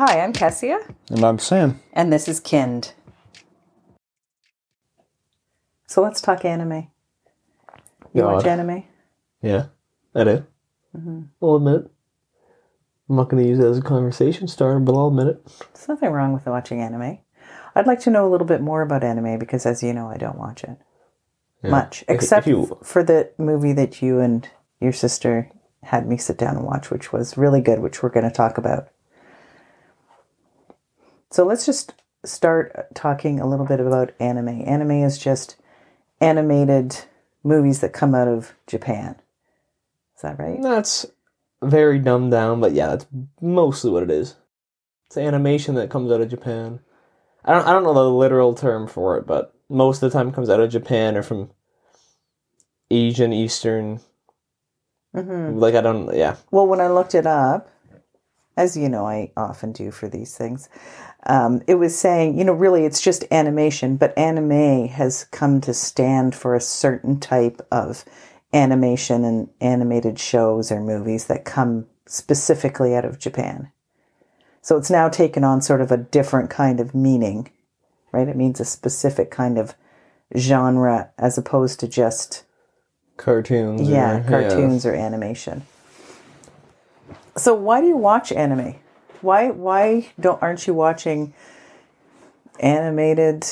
Hi, I'm Kessia, And I'm Sam. and this is Kinned. So let's talk anime. You watch anime? Yeah, I do. Mm-hmm. I'll admit. I'm not going to use it as a conversation starter, but I'll admit it. There's nothing wrong with watching anime. I'd like to know a little bit more about anime because, as you know, I don't watch it Yeah. much, except you, for the movie that you and your sister had me sit down and watch, which was really good, which we're going to talk about. So let's just start talking a little bit about anime. Anime is just animated movies that come out of Japan. Is that right? that's very dumbed down, but yeah, that's mostly what it is. It's animation that comes out of Japan. I don't, I don't know the literal term for it, but most of the time it comes out of Japan or from Asian, Eastern. hmm Like, I don't, yeah. Well, when I looked it up, as you know, I often do for these things, um, it was saying, you know, really it's just animation, but anime has come to stand for a certain type of animation and animated shows or movies that come specifically out of Japan. So it's now taken on sort of a different kind of meaning, right? It means a specific kind of genre as opposed to just Cartoons. yeah, or- cartoons or animation. So why do you watch anime? Why why don't aren't you watching animated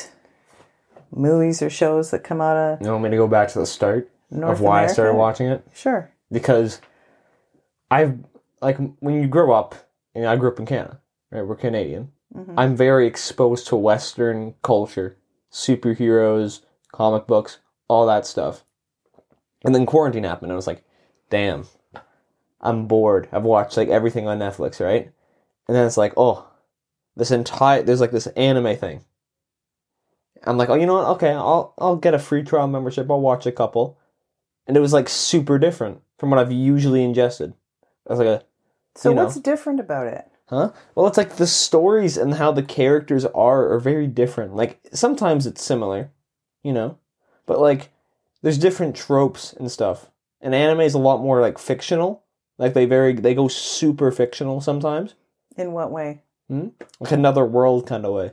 movies or shows that come out of You want me to go back to the start North of why I started watching it? Sure. because I've like when you grow up, and I grew up in Canada, right? We're Canadian. Mm-hmm. I'm very exposed to Western culture, superheroes, comic books, all that stuff. And then quarantine happened, and I was like, "Damn, I'm bored. I've watched like everything on Netflix, right?" And then it's like, "Oh, this entire there's like this anime thing." I'm like, "Oh, you know what? Okay, I'll I'll get a free trial membership. I'll watch a couple." and it was like super different from what I've usually ingested. I was like, a, So You know. what's different about it? huh? Well, it's like the stories and how the characters are are very different. Like sometimes it's similar, you know, but like there's different tropes and stuff. And anime is a lot more like fictional. Like they very they go super fictional sometimes, In what way? Hmm? like another world kind of way.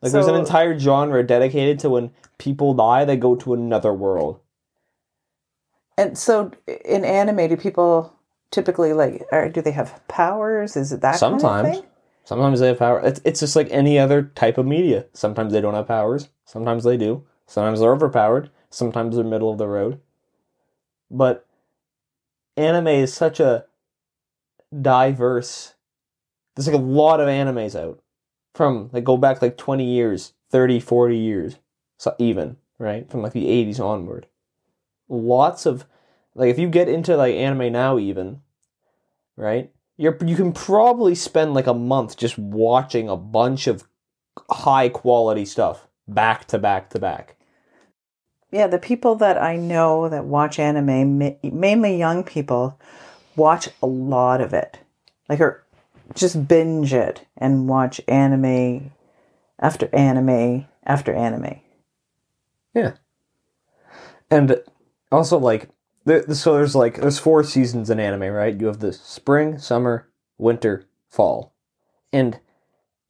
Like there's an entire genre dedicated to when people die, they go to another world. And so in anime, do people typically like or do they have powers? Is it that kind of Sometimes. thing? Sometimes they have power. It's, it's just like any other type of media. Sometimes they don't have powers. Sometimes they do. Sometimes they're overpowered. Sometimes they're middle of the road. But anime is such a diverse. There's like a lot of animes out from like go back like 20 years, 30, 40 years, so even, right? From like the 80s onward. Lots of like if you get into like anime now even, right? You're you can probably spend like a month just watching a bunch of high quality stuff back to back to back. Yeah, the people that I know that watch anime, mainly young people, watch a lot of it. Like, or just binge it and watch anime after anime after anime. Yeah. And also like so there's like there's four seasons in anime, right? You have the spring, summer, winter, fall. And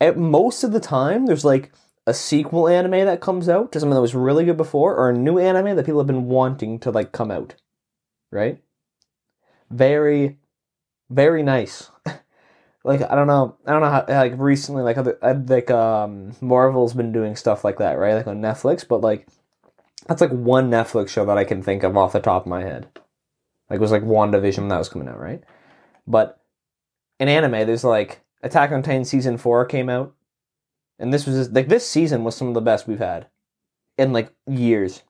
at most of the time there's like a sequel anime that comes out to something that was really good before or a new anime that people have been wanting to like come out. Right? Very very nice. like I don't know, I don't know how like recently like other uh, like um Marvel's been doing stuff like that, right? Like on Netflix, but like that's like one Netflix show that I can think of off the top of my head. Like it was like WandaVision when that was coming out, right? But in anime, there's like Attack on Titan season four came out, and this was just, like this season was some of the best we've had in like years,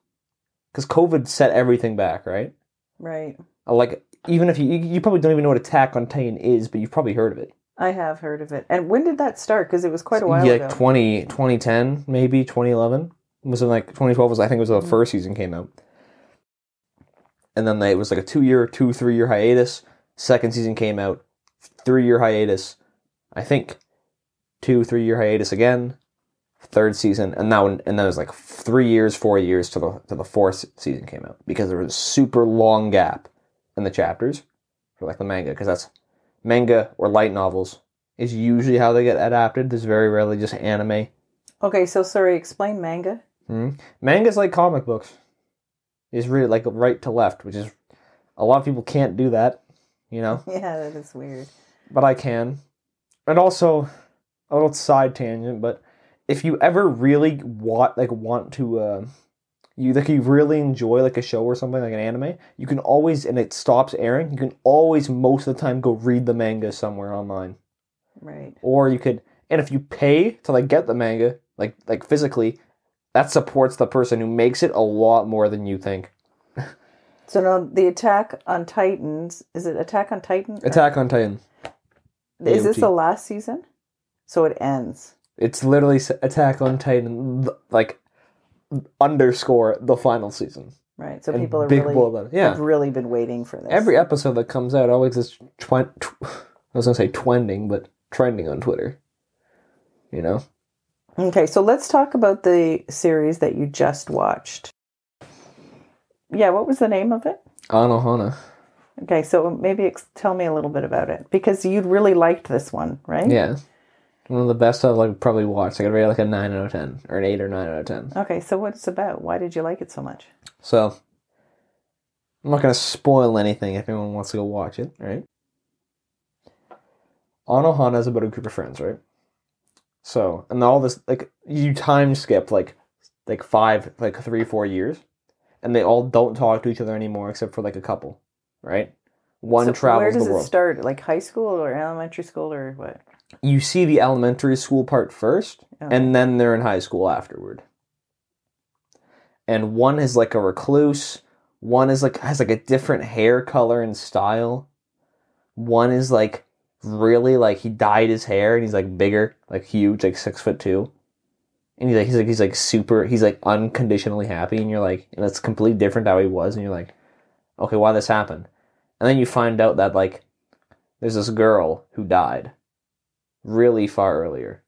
because COVID set everything back, right? Right. Uh, Like even if you you probably don't even know what Attack on Titan is, but you've probably heard of it. I have heard of it. And when did that start? Because it was quite a while yeah, ago. 20, 2010, maybe 2011. Was it like 2012 was I think it was the mm. first season came out. And then they, it was like a two year, two, three year hiatus. Second season came out, three year hiatus. I think two, three year hiatus again. Third season, and now and then it was like three years, four years to the to the fourth season came out because there was a super long gap in the chapters for like the manga because that's manga or light novels is usually how they get adapted. There's very rarely just anime. Okay, so sorry, explain manga. Hmm? Manga's like comic books. It's really like right to left, which is a lot of people can't do that, you know. Yeah, that is weird. but I can. And also, a little side tangent, but if you ever really want like want to uh you like you really enjoy like a show or something like an anime, you can always and it stops airing, you can always most of the time go read the manga somewhere online. Right. Or you could and if you pay to like get the manga, like like physically, that supports the person who makes it a lot more than you think. So now the Attack on Titans is it Attack on Titan? Attack on Titan. Is this the last season? So it ends. It's literally Attack on Titan like underscore the final season. Right. So And people are really. Yeah. have really been waiting for this. Every episode that comes out always is twen- tw- I was gonna say twending, but trending on Twitter. You know, Okay, so let's talk about the series that you just watched. Yeah, what was the name of it? Anohana. Okay, so maybe ex- tell me a little bit about it because you'd really liked this one, right? Yeah, one of the best I've like probably watched. I could rate it like a nine out of ten, or an eight or nine out of ten. Okay, so what's about? Why did you like it so much? So I'm not gonna spoil anything if anyone wants to go watch it. Right? Anohana is about a group of friends, right? So and all this like you time skip like like five like three four years, and they all don't talk to each other anymore except for like a couple, right? One So travels Where does it world. start? Like high school or elementary school or what? You see the elementary school part first, Oh. and then they're in high school afterward. And one is like a recluse. One is like has like a different hair color and style. One is like really like he dyed his hair and he's like bigger, like huge, like six foot two. And he's like he's like he's like super he's like unconditionally happy and you're like and it's completely different how he was and you're like, okay, why this happened? And then you find out that like there's this girl who died really far earlier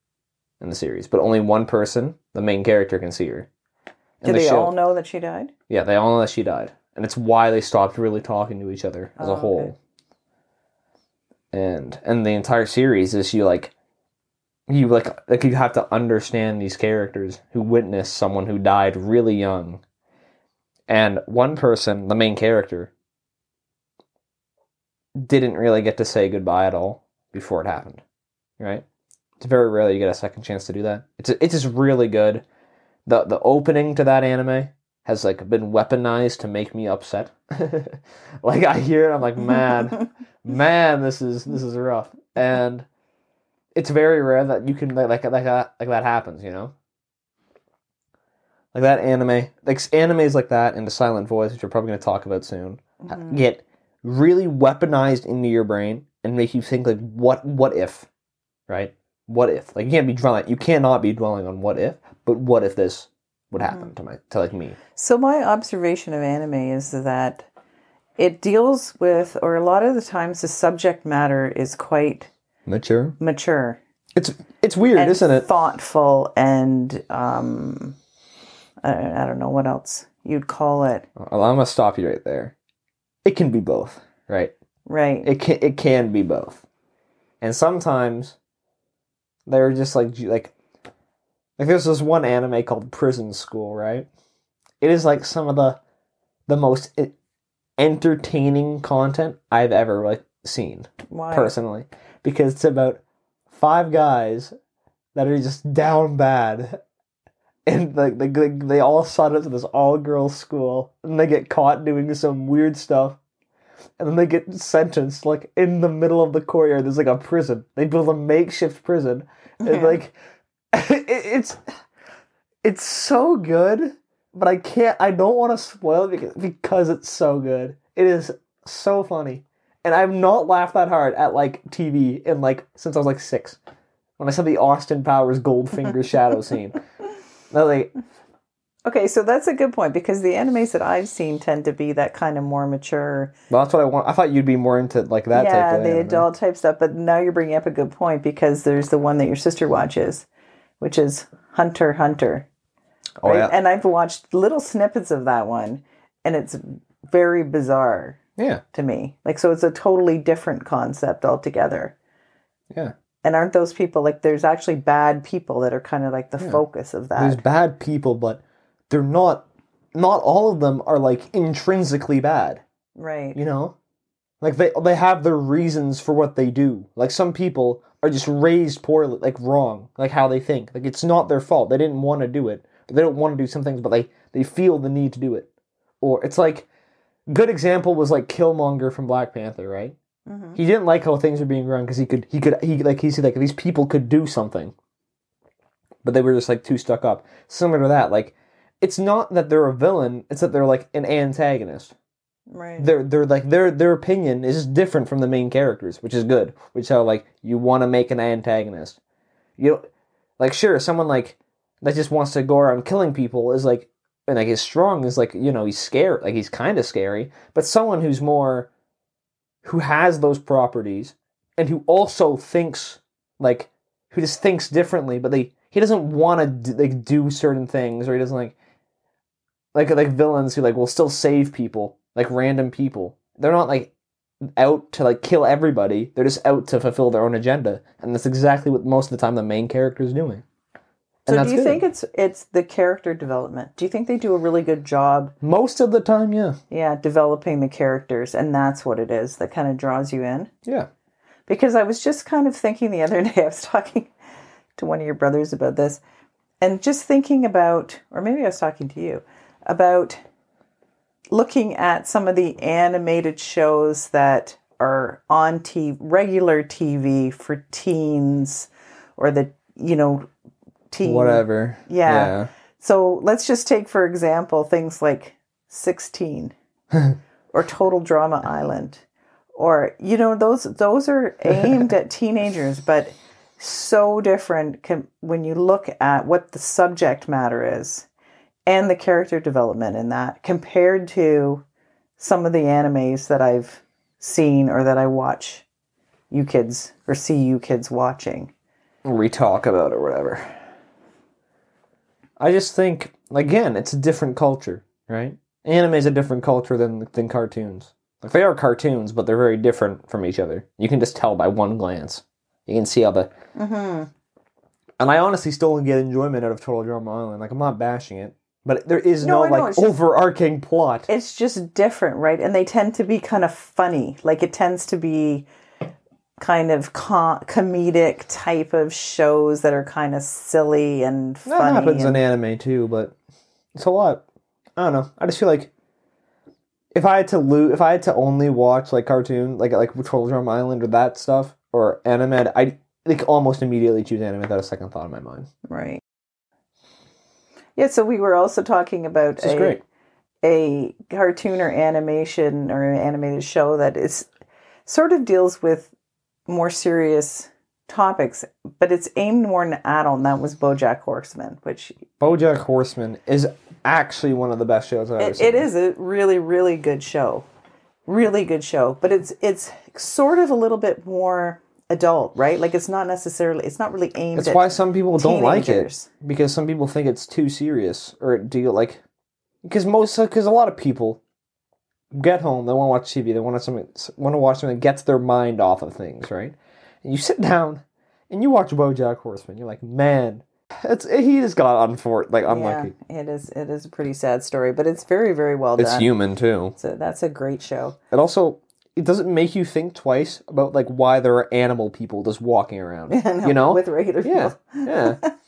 in the series, but only one person, the main character, can see her. Do In the they show, all know that she died? yeah, they all know that she died, and it's why they stopped really talking to each other as Oh, a okay. whole. And and the entire series is you like, you like like you have to understand these characters who witnessed someone who died really young, and one person, the main character, didn't really get to say goodbye at all before it happened, right? It's very rare that you get a second chance to do that. It's it's just really good. the The opening to that anime has like been weaponized to make me upset. like I hear it, I'm like, man, man, this is this is rough, and it's very rare that you can like like like that like that happens, you know. Like that anime, like animes like that, and the Silent Voice, which we're probably going to talk about soon, Mhm. get really weaponized into your brain and make you think like, what what if, right? What if? Like you can't be dwelling, you cannot be dwelling on what if, but what if this would happen to my to like me? So my observation of anime is that it deals with, or a lot of the times, the subject matter is quite Mature. mature It's it's weird, isn't it? thoughtful, and um, I, I don't know what else you'd call it. Well, I'm gonna stop you right there. It can be both, right? Right. It can it can be both, and sometimes they're just like like like there's this one anime called Prison School, right? It is like some of the the most entertaining content I've ever like seen Why? personally because it's about five guys that are just down bad and like they, they, they all sign up to this all girls school and they get caught doing some weird stuff and then they get sentenced like in the middle of the courtyard there's like a prison they build a makeshift prison and Yeah. like it, it's it's so good but i can't i don't want to spoil it because, because it's so good it is so funny and I've not laughed that hard at like TV in like since I was like six. When I saw the Austin Powers Goldfinger shadow scene. Like, Okay, so that's a good point because the animes that I've seen tend to be that kind of more mature. well, that's what I want. I thought you'd be more into like that yeah, type of Yeah, the anime. adult type stuff. But now you're bringing up a good point because there's the one that your sister watches, which is Hunter Hunter. Oh right? yeah, And I've watched little snippets of that one, and it's very bizarre yeah, to me. Like, so it's a totally different concept altogether. yeah. And aren't those people like there's actually bad people that are kind of like the focus of that? There's bad people, but they're not. Not all of them are like intrinsically bad. right. You know, like they they have their reasons for what they do. Like some people are just raised poorly, like wrong, like how they think. Like it's not their fault. They didn't want to do it. They don't want to do some things, but they they feel the need to do it. Or it's like good example was like Killmonger from Black Panther, right? hmm He didn't like how things were being run because he could he could he like he said like these people could do something, but they were just like too stuck up. Similar to that, like it's not that they're a villain; it's that they're like an antagonist Right. They're they're like their their opinion is different from the main characters, which is good. Which is how like you want to make an antagonist. You know, like sure, someone like that just wants to go around killing people is like and like is strong is like you know he's scared like he's kind of scary. But someone who's more who has those properties and who also thinks like who just thinks differently, but they he doesn't want to like do certain things or he doesn't like like like villains who like will still save people like random people. They're not like out to like kill everybody. They're just out to fulfill their own agenda. And that's exactly what most of the time the main character is doing. So And do you that's think it's it's the character development? Do you think they do a really good job, most of the time yeah. Yeah, developing the characters, and that's what it is that kind of draws you in? yeah. Because I was just kind of thinking the other day, I was talking to one of your brothers about this, and just thinking about, or maybe I was talking to you, about looking at some of the animated shows that are on TV, regular TV for teens, or the, you know, teen. whatever Yeah. So let's just take, for example, things like 6teen or Total Drama Island. Or, you know, those those are aimed at teenagers, but so different com- when you look at what the subject matter is and the character development in that compared to some of the animes that I've seen or that I watch you kids or see you kids watching. we talk about or whatever i just think again it's a different culture right anime is a different culture than than cartoons like they are cartoons but they're very different from each other you can just tell by one glance you can see how the Mm-hmm. And I honestly still get enjoyment out of Total Drama Island. Like I'm not bashing it, but there is No, no, like just- overarching plot. it's just different, right? And they tend to be kind of funny. Like it tends to be kind of com- comedic type of shows that are kind of silly and that funny. happens and- in anime too, but it's a lot. I don't know. I just feel like if I had to lo- if I had to only watch like cartoon, like like Total Drama Island or that stuff or anime, I'd like almost immediately choose anime without a second thought in my mind. right. Yeah, so we were also talking about a, great. a cartoon or animation or an animated show that is sort of deals with more serious topics, but it's aimed more at an adult, and that was BoJack Horseman, which BoJack Horseman is actually one of the best shows I've ever It, seen. it is a really, really good show. Really good show. But it's it's sort of a little bit more adult, right? Like it's not necessarily it's not really aimed That's at why some people don't like it because some people think it's too serious or do you like because most because a lot of people get home they want to watch TV they want to something want to watch something that gets their mind off of things right and you sit down and you watch BoJack Horseman you're like man it's he just got unfor like unlucky Yeah, it is it is a pretty sad story, but it's very, very well it's done. It's human too So that's a great show. it also it doesn't make you think twice about like why there are animal people just walking around you know with regular yeah people. yeah yeah.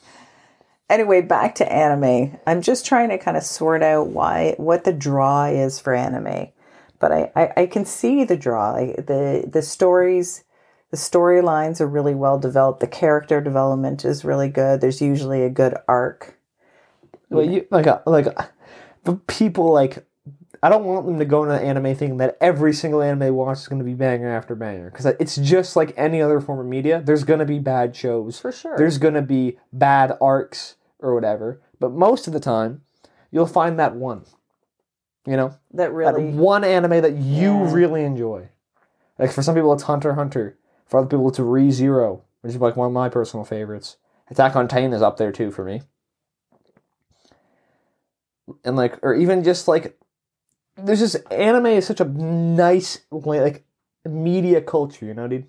Anyway, back to anime. I'm just trying to kind of sort out why what the draw is for anime, but I I, I can see the draw. I, the The stories, the storylines are really well developed. The character development is really good. There's usually a good arc. Well, you like uh, like, uh, but people like. I don't want them to go into the anime thing that every single anime watch is going to be banger after banger because it's just like any other form of media. There's going to be bad shows. For sure. There's going to be bad arcs or whatever. But most of the time, you'll find that one. You know, That really that one anime that you Yeah. really enjoy. Like for some people, it's Hunter Hunter. For other people, it's Re Zero, which is like one of my personal favorites. Attack on Titan is up there too for me. And like, or even just like, there's just anime is such a nice like media culture, you know, dude.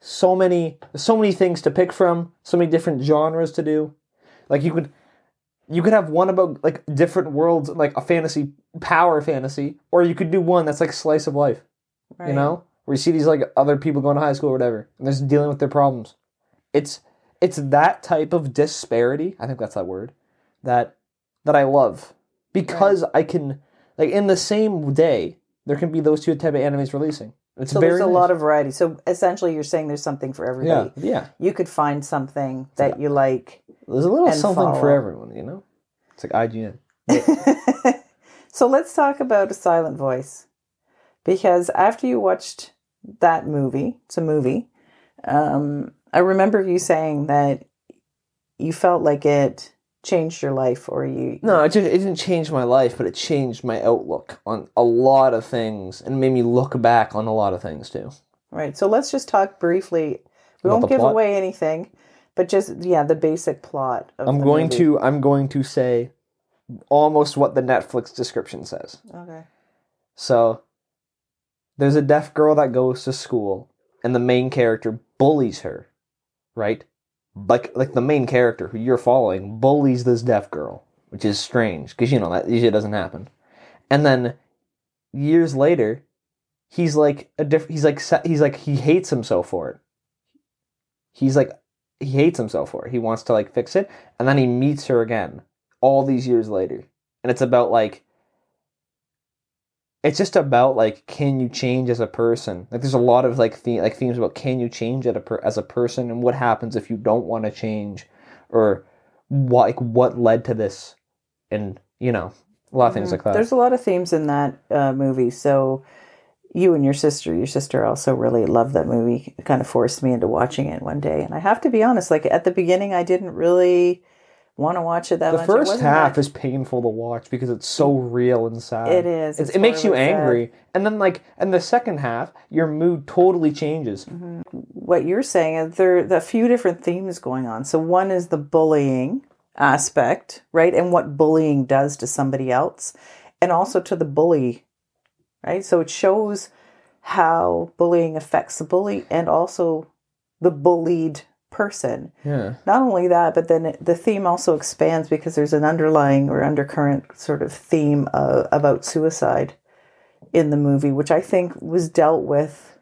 so many so many things to pick from, so many different genres to do. Like you could you could have one about like different worlds, like a fantasy power fantasy, or you could do one that's like slice of life. Right. You know, where you see these like other people going to high school or whatever, and they're just dealing with their problems. It's it's that type of disparity. I think that's that word that that I love because I can like in the same day there can be those two type of animes releasing. It's So very there's a nice. lot of variety. So essentially, you're saying there's something for everybody. yeah. yeah. You could find something that you like. There's a little something for everyone, you know. It's like IGN. so let's talk about a silent voice, because after you watched that movie, it's a movie. Um, I remember you saying that you felt like it changed your life, or you. No, it, just, it didn't change my life, but it changed my outlook on a lot of things and made me look back on a lot of things too. Right. So let's just talk briefly. We About won't give plot? away anything, but just yeah, the basic plot. Of I'm the going movie. to I'm going to say almost what the Netflix description says. Okay. So there's a deaf girl that goes to school and the main character bullies her, right? Like like the main character who you're following bullies this deaf girl, which is strange because you know that usually doesn't happen. And then years later, he's like a diff- he's like he's like he hates himself for it. He's like he hates himself for it. He wants to like fix it, and then he meets her again all these years later. And it's about like it's just about like can you change as a person like there's a lot of like the- like themes about can you change at a per- as a person and what happens if you don't want to change or what like what led to this and you know a lot of things like that There's a lot of themes in that uh, movie. So you and your sister, your sister also really loved that movie. It kind of forced me into watching it one day. And I have to be honest, like at the beginning, I didn't really want to watch it that the much. It first half that- is painful to watch because it's so real and sad It is. It makes you horribly sad. angry and then like in the second half your mood totally changes Mm-hmm. what you're saying is there are a few different themes going on. So one is the bullying aspect, right? And what bullying does to somebody else and also to the bully, right? So it shows how bullying affects the bully and also the bullied person. yeah Not only that, but then the theme also expands because there's an underlying or undercurrent sort of theme uh, about suicide in the movie, which I think was dealt with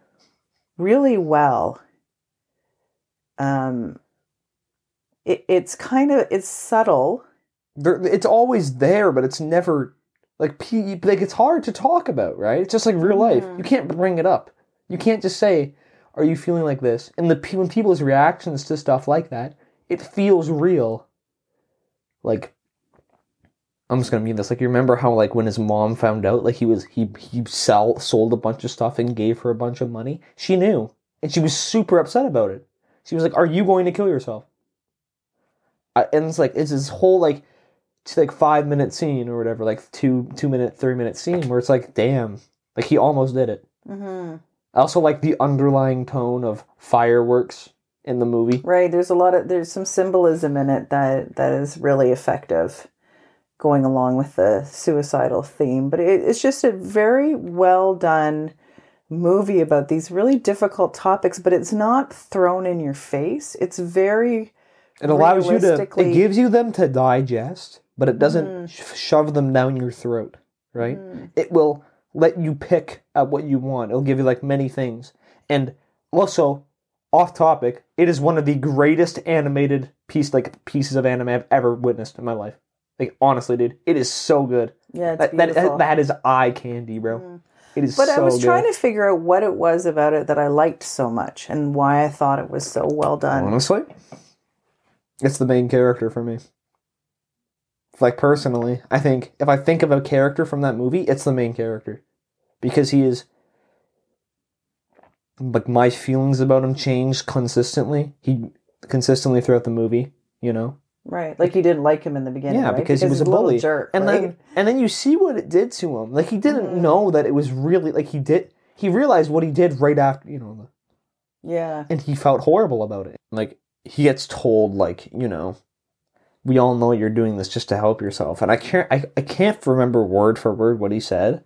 really well. Um, it, it's kind of it's subtle, there, it's always there, but it's never like like it's hard to talk about, right? It's just like real life. You can't bring it up. You can't just say, "Are you feeling like this?" And the when people's reactions to stuff like that, it feels real. Like I'm just gonna mean this. Like you remember how like when his mom found out, like he was he he sell sold a bunch of stuff and gave her a bunch of money. She knew, and she was super upset about it. She was like, "Are you going to kill yourself?" And it's like it's this whole like it's like five minute scene or whatever, like two two minute, three minute scene where it's like, damn, like he almost did it. mm-hmm. I also like the underlying tone of fireworks in the movie. right? There's a lot of there's some symbolism in it that that is really effective, going along with the suicidal theme. But it, it's just a very well done movie about these really difficult topics. But it's not thrown in your face. It's very It allows you to, it gives you them to digest, but it doesn't mm-hmm. sh- shove them down your throat, right? Mm-hmm. It will let you pick at what you want. It'll give you like many things. And also, off topic, it is one of the greatest animated piece like pieces of anime I've ever witnessed in my life. Like honestly, dude, it is so good. yeah, it's That, that, that is eye candy, bro. Mm. It is but so I was good. trying to figure out what it was about it that I liked so much and why I thought it was so well done. Honestly, it's the main character for me. Like personally, I think if I think of a character from that movie, it's the main character because he is like my feelings about him changed consistently. He consistently throughout the movie, you know. Right, like you didn't like him in the beginning. Yeah, right? because, he was a bully, jerk, and right? then and then you see what it did to him. Like he didn't Mm-hmm. know that it was really like he did. He realized what he did right after, you know, the, yeah, and he felt horrible about it. Like he gets told, like you know, we all know you're doing this just to help yourself. And I can't, I, I can't remember word for word what he said,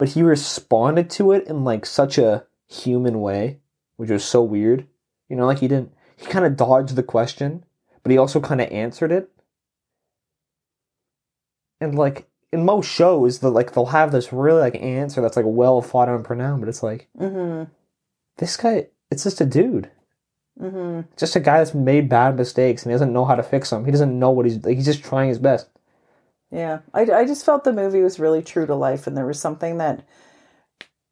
but he responded to it in like such a human way, which was so weird. You know, like he didn't. He kind of dodged the question, but he also kind of answered it. And like in most shows, the like they'll have this really like answer that's like well thought out and pronounced, but it's like Mm-hmm. this guy. It's just a dude, Mm-hmm. just a guy that's made bad mistakes and he doesn't know how to fix them. He doesn't know what he's like. He's just trying his best. Yeah, I, I just felt the movie was really true to life, and there was something that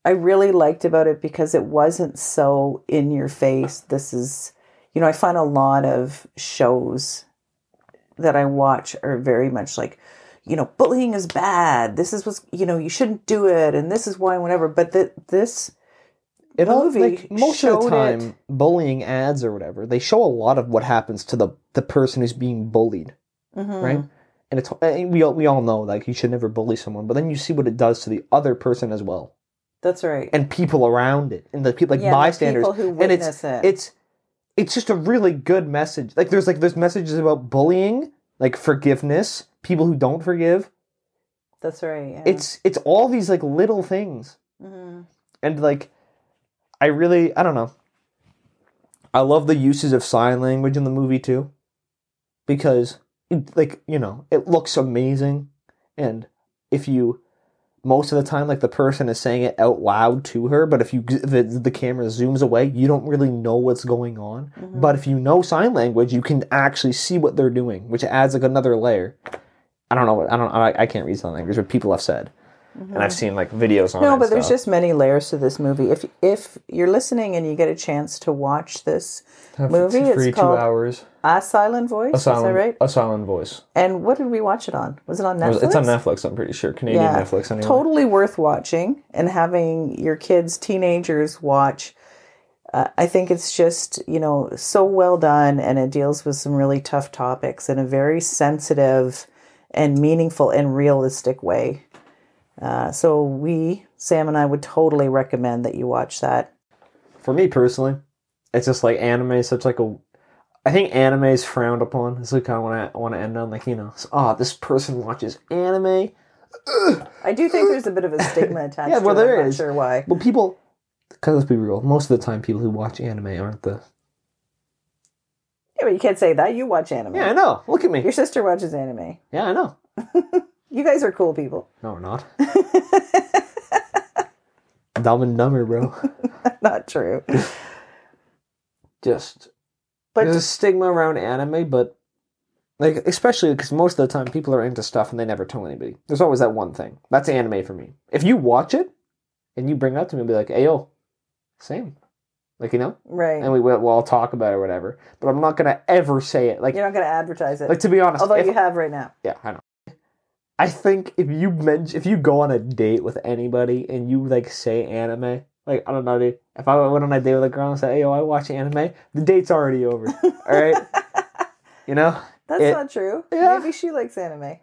I really liked about it because it wasn't so in your face. This is, you know, I find a lot of shows that I watch are very much like, you know, bullying is bad. This is what's, you know, you shouldn't do it, and this is why, and whatever. But that this, It all movie like most of the time, it. bullying ads or whatever, they show a lot of what happens to the the person who's being bullied. Mhm. right? And it's and we all, we all know like you should never bully someone, but then you see what it does to the other person as well, That's right. and people around it, and the people like Yeah, bystanders, people who and it's it. it's it's just a really good message. Like there's like there's messages about bullying, like forgiveness, people who don't forgive. That's right. Yeah. It's it's all these like little things, Mhm. and like I really I don't know. I love the uses of sign language in the movie too, because like you know it looks amazing, and if you most of the time like the person is saying it out loud to her, but if you if it, the camera zooms away, you don't really know what's going on. Mhm. But if you know sign language, you can actually see what they're doing, which adds like another layer. I don't know what I don't I, I can't read sign language, but people have said, and I've seen like videos on. it Mm-hmm. No, and but there's stuff. just many layers to this movie. If if you're listening and you get a chance to watch this movie, it's called hours. A Silent Voice. Is that right? A silent voice. And what did we watch it on? Was it on Netflix? It's on Netflix. I'm pretty sure Canadian Yeah. Netflix. Anyway. Totally worth watching and having your kids, teenagers watch. Uh, I think it's just you know so well done, and it deals with some really tough topics in a very sensitive and meaningful and realistic way. Uh, so we, Sam and I, would totally recommend that you watch that. For me personally, it's just like anime is such like a. I think anime is frowned upon. It's like I want to want to end on like you know, oh, this person watches anime. I do think there's a bit of a stigma attached. Yeah, well, to there I'm not. Sure why? Well, people, because let's be real, most of the time people who watch anime aren't the. Yeah, but you can't say that. You watch anime. Yeah, I know. Look at me. Your sister watches anime. Yeah, I know. You guys are cool people. No, we're not. Dumb and dumber, bro. not true. Just But there's a stigma around anime, but like especially because most of the time people are into stuff and they never tell anybody. There's always that one thing. That's anime for me. If you watch it and you bring it up to me, and be like, "Hey, yo, same," like you know, right. and we will we'll all talk about it or whatever. But I'm not gonna ever say it. Like, You're not going to advertise it. like to be honest, although if- you have right now. yeah, I know. I think if you mention if you go on a date with anybody and you like say anime, like I don't know, dude. If I went on a date with a girl and said, "Hey, yo, I watch anime," the date's already over. all right, you know, That's It- not true. Yeah. Maybe she likes anime.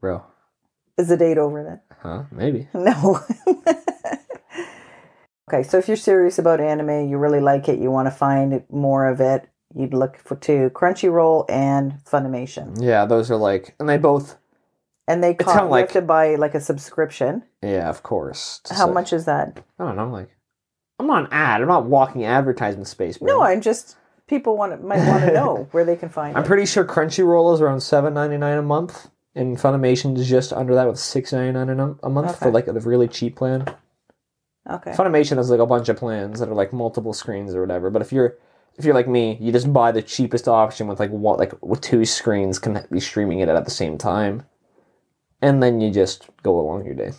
bro. Is the date over then? Huh? Maybe. No. okay, so if you're serious about anime, you really like it, you want to find more of it, you'd look for to Crunchyroll and Funimation. Yeah, those are like, and they both. And they cost, you like- have to buy like a subscription. Yeah, of course. How So- much is that? I don't know. Like, I'm not an ad. I'm not walking advertisement space. Bro. No, I'm just people want to, might want to know where they can find I'm it. pretty sure Crunchyroll is around seven ninety nine a month, and Funimation is just under that with six ninety nine a a month for like the really cheap plan. Okay. Funimation has like a bunch of plans that are like multiple screens or whatever. But if you're if you're like me, you just buy the cheapest option with like what like with two screens can be streaming it at the same time, and then you just go along your day.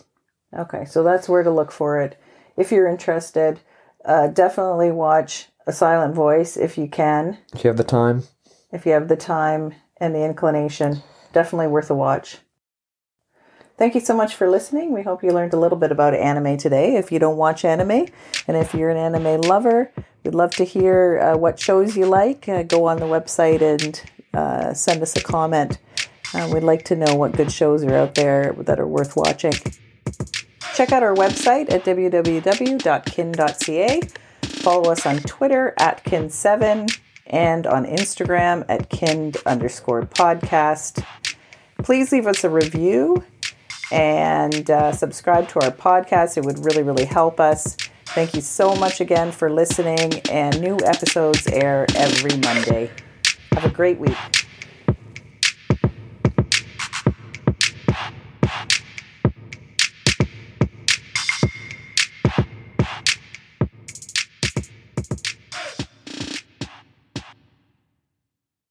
Okay, so that's where to look for it. If you're interested, uh, definitely watch A Silent Voice if you can. If you have the time, If you have the time and the inclination, definitely worth a watch. Thank you so much for listening. We hope you learned a little bit about anime today. If you don't watch anime, and if you're an anime lover, we'd love to hear uh, what shows you like. Uh, go on the website and uh, send us a comment. Uh, we'd like to know what good shows are out there that are worth watching. Check out our website at www.kinned.ca. Follow us on Twitter at kinned7 and on Instagram at kinned underscore podcast. Please leave us a review and uh, subscribe to our podcast. It would really, really help us. Thank you so much again for listening, and new episodes air every Monday. Have a great week.